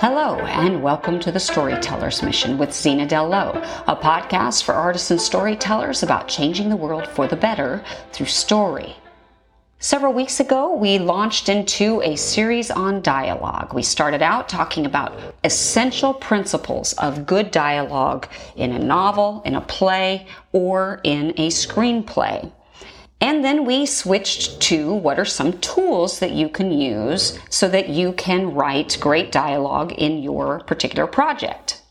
Hello, and welcome to the Storyteller's Mission with Zena Dell a podcast for artists and storytellers about changing the world for the better through story. Several weeks ago, we launched into a series on dialogue. We started out talking about essential principles of good dialogue in a novel, in a play, or in a screenplay. And then we switched to what are some tools that you can use so that you can write great dialogue in your particular project.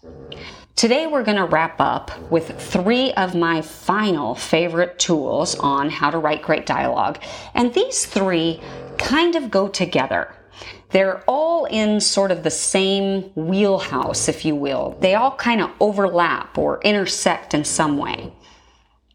Today we're going to wrap up with three of my final favorite tools on how to write great dialogue. And these three kind of go together. They're all in sort of the same wheelhouse, if you will. They all kind of overlap or intersect in some way.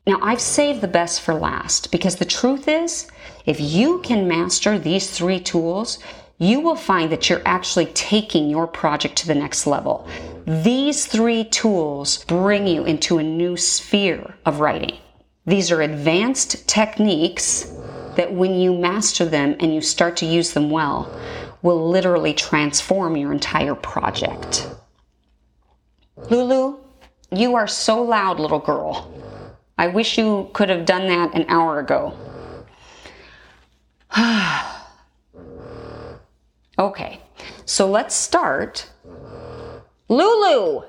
Now, I've saved the best for last because the truth is, if you can master these three tools, you will find that you're actually taking your project to the next level. These three tools bring you into a new sphere of writing. These are advanced techniques that when you master them and you start to use them well, will literally transform your entire project. Lulu, you are so loud, little girl. I wish you could have done that an hour ago. okay, so let's start. Lulu!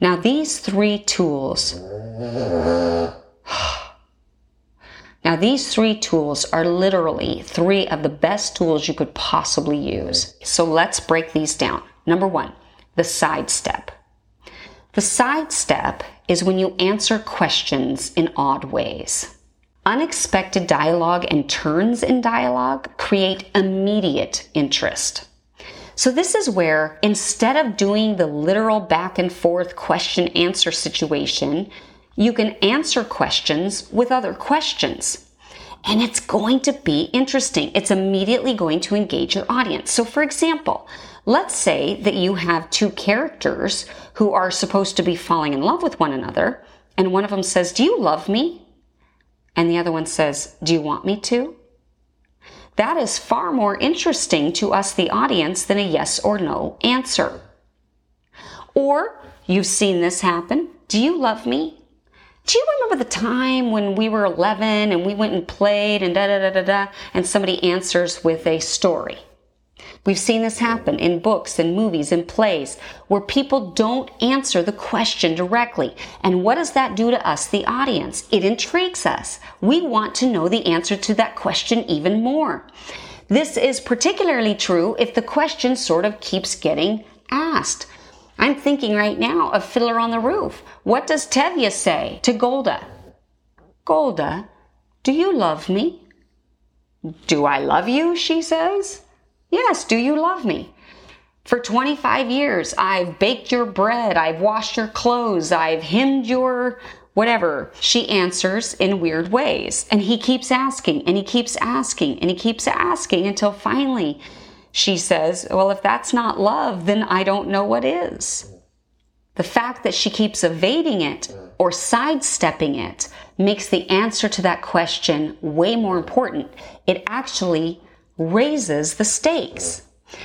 Now, these three tools. Now, these three tools are literally three of the best tools you could possibly use. So let's break these down. Number one, the sidestep. The sidestep is when you answer questions in odd ways. Unexpected dialogue and turns in dialogue create immediate interest. So, this is where instead of doing the literal back and forth question answer situation, you can answer questions with other questions. And it's going to be interesting. It's immediately going to engage your audience. So, for example, Let's say that you have two characters who are supposed to be falling in love with one another, and one of them says, Do you love me? And the other one says, Do you want me to? That is far more interesting to us, the audience, than a yes or no answer. Or you've seen this happen. Do you love me? Do you remember the time when we were 11 and we went and played and da da da da da, and somebody answers with a story? We've seen this happen in books and movies and plays where people don't answer the question directly. And what does that do to us, the audience? It intrigues us. We want to know the answer to that question even more. This is particularly true if the question sort of keeps getting asked. I'm thinking right now of Fiddler on the Roof. What does Tevye say to Golde? Golde, do you love me? Do I love you? She says. Yes, do you love me? For 25 years, I've baked your bread, I've washed your clothes, I've hemmed your whatever. She answers in weird ways. And he keeps asking, and he keeps asking, and he keeps asking until finally she says, Well, if that's not love, then I don't know what is. The fact that she keeps evading it or sidestepping it makes the answer to that question way more important. It actually raises the stakes.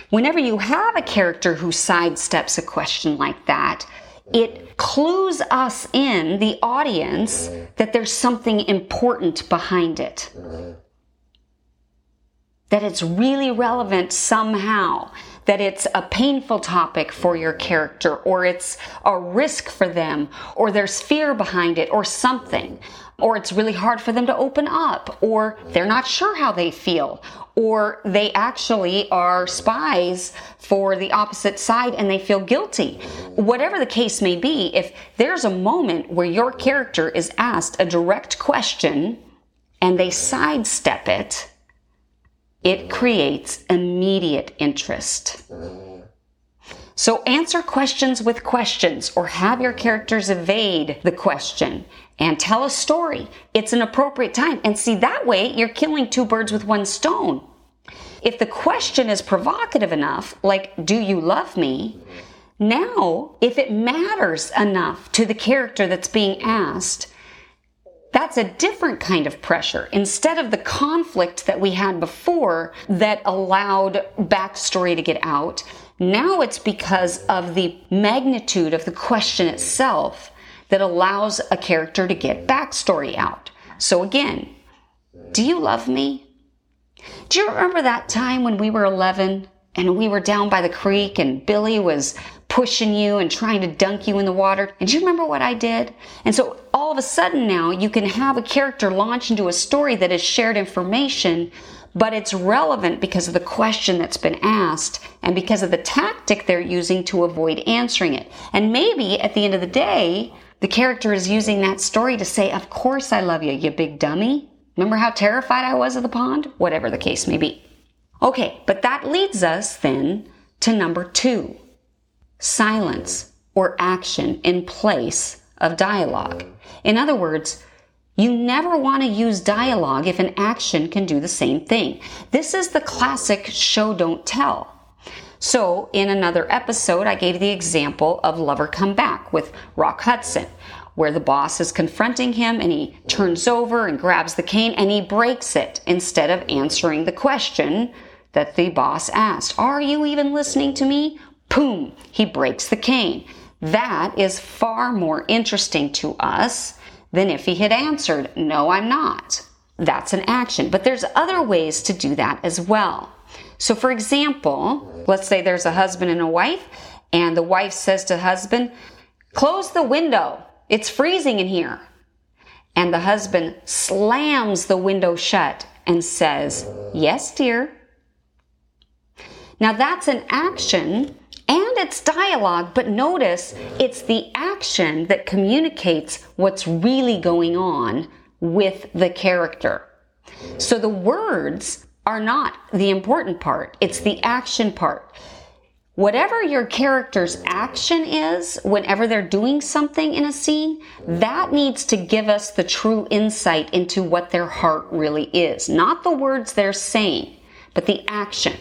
Whenever you have a character who sidesteps a question like that, it clues us in, the audience, that there's something important behind it. That it's really relevant somehow. That it's a painful topic for your character, or it's a risk for them, or there's fear behind it, or something or it's really hard for them to open up, or they're not sure how they feel, or they actually are spies for the opposite side and they feel guilty. Whatever the case may be, if there's a moment where your character is asked a direct question and they sidestep it, it creates immediate interest. So answer questions with questions or have your characters evade the question and tell a story. It's an appropriate time. And see, that way you're killing two birds with one stone. If the question is provocative enough, like, do you love me? Now, if it matters enough to the character that's being asked, That's a different kind of pressure. Instead of the conflict that we had before that allowed backstory to get out, now it's because of the magnitude of the question itself that allows a character to get backstory out. So again, do you love me? Do you remember that time when we were 11 and we were down by the creek and Billy was pushing you and trying to dunk you in the water. And do you remember what I did? And so all of a sudden now you can have a character launch into a story that is shared information, but it's relevant because of the question that's been asked and because of the tactic they're using to avoid answering it. And maybe at the end of the day, the character is using that story to say, Of course I love you, you big dummy. Remember how terrified I was of the pond? Whatever the case may be. Okay, but that leads us then to number two silence or action in place of dialogue. In other words, you never want to use dialogue if an action can do the same thing. This is the classic show don't tell. So, in another episode, I gave the example of Lover Come Back with Rock Hudson, where the boss is confronting him and he turns over and grabs the cane and he breaks it instead of answering the question that the boss asked Are you even listening to me? Boom, he breaks the cane. That is far more interesting to us than if he had answered, No, I'm not. That's an action. But there's other ways to do that as well. So, for example, let's say there's a husband and a wife, and the wife says to the husband, Close the window. It's freezing in here. And the husband slams the window shut and says, Yes, dear. Now, that's an action and it's dialogue, but notice it's the action that communicates what's really going on with the character. So the words are not the important part, it's the action part. Whatever your character's action is, whenever they're doing something in a scene, that needs to give us the true insight into what their heart really is. Not the words they're saying, but the action.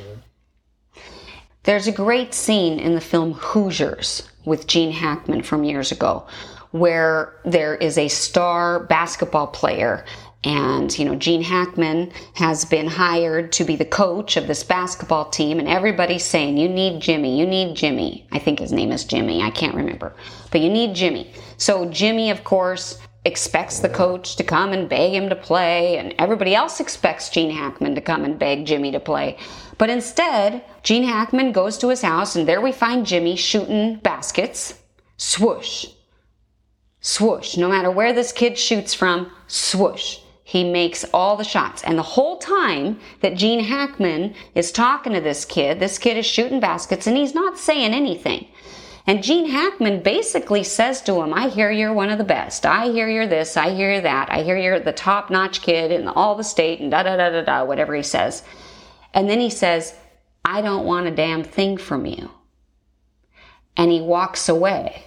There's a great scene in the film Hoosiers with Gene Hackman from years ago where there is a star basketball player and, you know, Gene Hackman has been hired to be the coach of this basketball team, and everybody's saying, You need Jimmy, you need Jimmy. I think his name is Jimmy, I can't remember. But you need Jimmy. So, Jimmy, of course, expects the coach to come and beg him to play, and everybody else expects Gene Hackman to come and beg Jimmy to play. But instead, Gene Hackman goes to his house, and there we find Jimmy shooting baskets. Swoosh. Swoosh. No matter where this kid shoots from, swoosh. He makes all the shots. And the whole time that Gene Hackman is talking to this kid, this kid is shooting baskets and he's not saying anything. And Gene Hackman basically says to him, I hear you're one of the best. I hear you're this. I hear you're that. I hear you're the top notch kid in all the state and da da da da da, whatever he says. And then he says, I don't want a damn thing from you. And he walks away.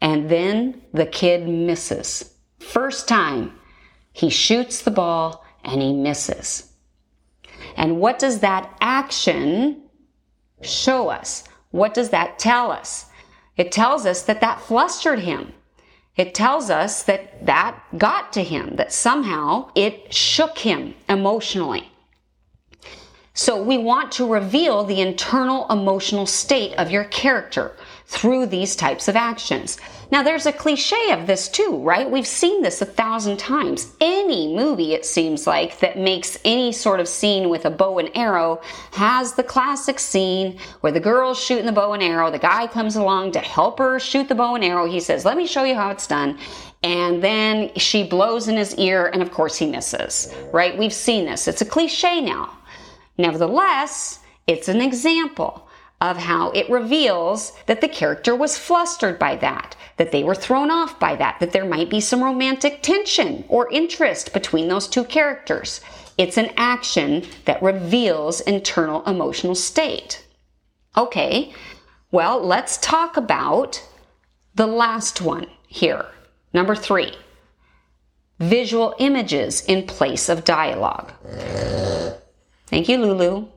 And then the kid misses. First time, he shoots the ball and he misses. And what does that action show us? What does that tell us? It tells us that that flustered him. It tells us that that got to him, that somehow it shook him emotionally. So we want to reveal the internal emotional state of your character through these types of actions. Now there's a cliche of this too, right? We've seen this a thousand times. Any movie, it seems like, that makes any sort of scene with a bow and arrow has the classic scene where the girl's shooting the bow and arrow, the guy comes along to help her shoot the bow and arrow. He says, let me show you how it's done. And then she blows in his ear, and of course he misses, right? We've seen this. It's a cliche now. Nevertheless, it's an example of how it reveals that the character was flustered by that, that they were thrown off by that, that there might be some romantic tension or interest between those two characters. It's an action that reveals internal emotional state. Okay, well, let's talk about the last one here. Number three visual images in place of dialogue. Thank you, Lulu.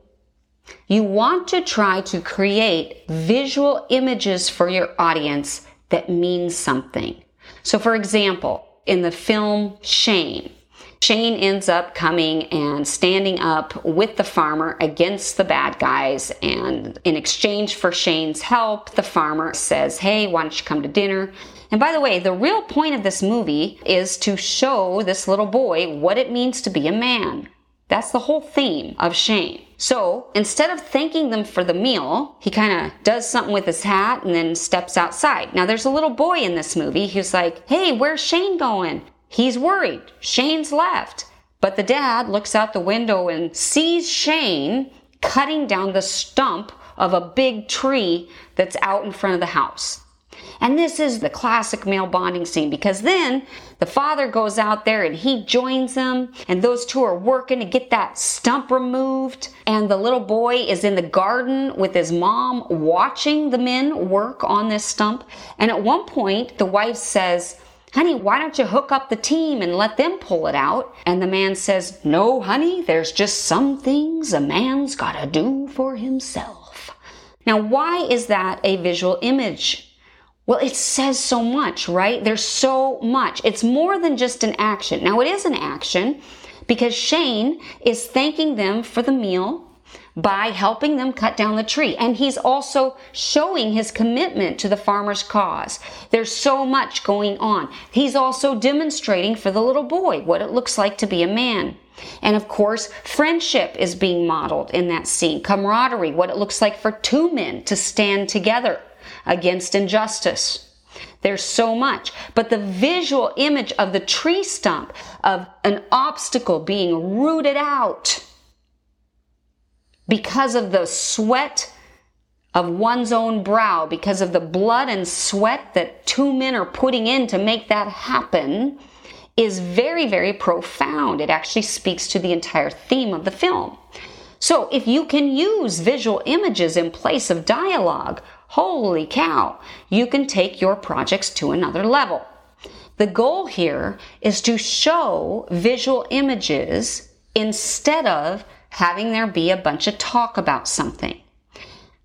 You want to try to create visual images for your audience that mean something. So, for example, in the film Shane, Shane ends up coming and standing up with the farmer against the bad guys. And in exchange for Shane's help, the farmer says, Hey, why don't you come to dinner? And by the way, the real point of this movie is to show this little boy what it means to be a man. That's the whole theme of Shane. So instead of thanking them for the meal, he kind of does something with his hat and then steps outside. Now there's a little boy in this movie who's like, Hey, where's Shane going? He's worried. Shane's left. But the dad looks out the window and sees Shane cutting down the stump of a big tree that's out in front of the house. And this is the classic male bonding scene because then the father goes out there and he joins them, and those two are working to get that stump removed. And the little boy is in the garden with his mom watching the men work on this stump. And at one point, the wife says, honey, why don't you hook up the team and let them pull it out? And the man says, no, honey, there's just some things a man's gotta do for himself. Now, why is that a visual image? Well, it says so much, right? There's so much. It's more than just an action. Now, it is an action because Shane is thanking them for the meal by helping them cut down the tree. And he's also showing his commitment to the farmer's cause. There's so much going on. He's also demonstrating for the little boy what it looks like to be a man. And of course, friendship is being modeled in that scene. Camaraderie, what it looks like for two men to stand together against injustice. There's so much. But the visual image of the tree stump, of an obstacle being rooted out, because of the sweat of one's own brow, because of the blood and sweat that two men are putting in to make that happen, is very, very profound. It actually speaks to the entire theme of the film. So if you can use visual images in place of dialogue, holy cow, you can take your projects to another level. The goal here is to show visual images instead of having there be a bunch of talk about something.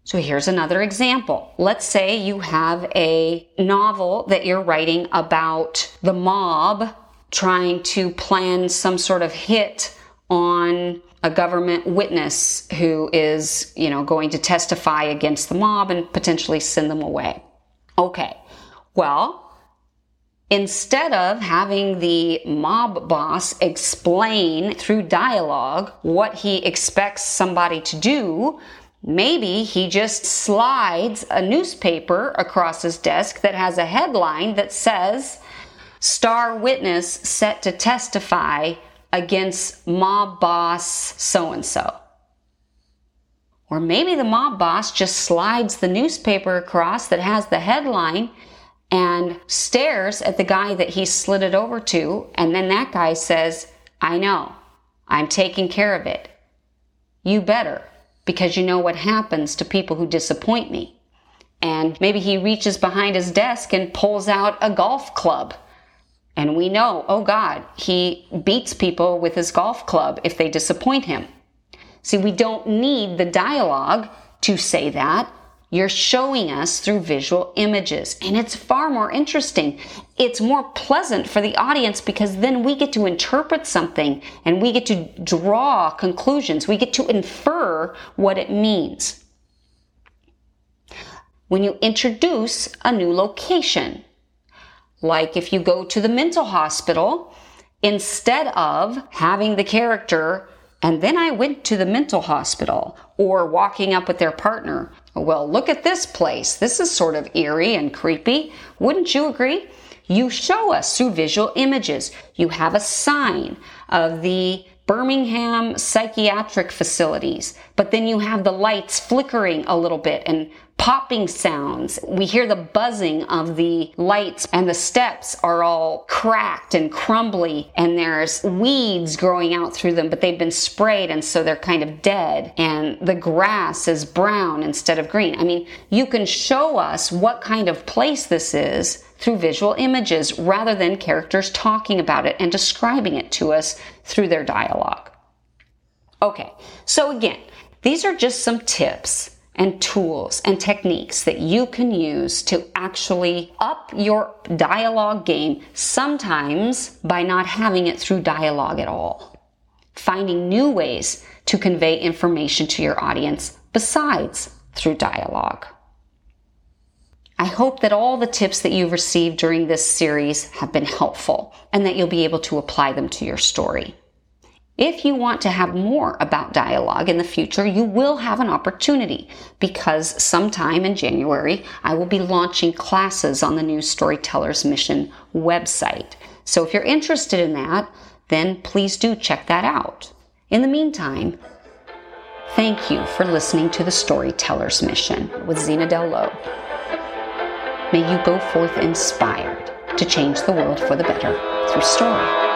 So here's another example. Let's say you have a novel that you're writing about the mob trying to plan some sort of hit on a government witness who is, you know, going to testify against the mob and potentially send them away. Okay. Well, Instead of having the mob boss explain through dialogue what he expects somebody to do, maybe he just slides a newspaper across his desk that has a headline that says, Star witness set to testify against mob boss so and so. Or maybe the mob boss just slides the newspaper across that has the headline and stares at the guy that he slid it over to. And then that guy says, I know, I'm taking care of it. You better, because you know what happens to people who disappoint me. And maybe he reaches behind his desk and pulls out a golf club. And we know, oh God, he beats people with his golf club if they disappoint him. See, we don't need the dialogue to say that. You're showing us through visual images, and it's far more interesting. It's more pleasant for the audience because then we get to interpret something and we get to draw conclusions. We get to infer what it means. When you introduce a new location, like if you go to the mental hospital, instead of having the character and then I went to the mental hospital or walking up with their partner. Well, look at this place. This is sort of eerie and creepy. Wouldn't you agree? You show us through visual images. You have a sign of the Birmingham psychiatric facilities, but then you have the lights flickering a little bit and popping sounds. We hear the buzzing of the lights and the steps are all cracked and crumbly and there's weeds growing out through them, but they've been sprayed and so they're kind of dead and the grass is brown instead of green. I mean, you can show us what kind of place this is through visual images rather than characters talking about it and describing it to us through their dialogue. Okay, so again, these are just some tips and tools and techniques that you can use to actually up your dialogue game, sometimes by not having it through dialogue at all. Finding new ways to convey information to your audience besides through dialogue. I hope that all the tips that you've received during this series have been helpful and that you'll be able to apply them to your story. If you want to have more about dialogue in the future, you will have an opportunity because sometime in January, I will be launching classes on the new Storytellers Mission website. So if you're interested in that, then please do check that out. In the meantime, thank you for listening to the Storyteller's Mission with Zena Dell Lowe. May you go forth inspired to change the world for the better through story.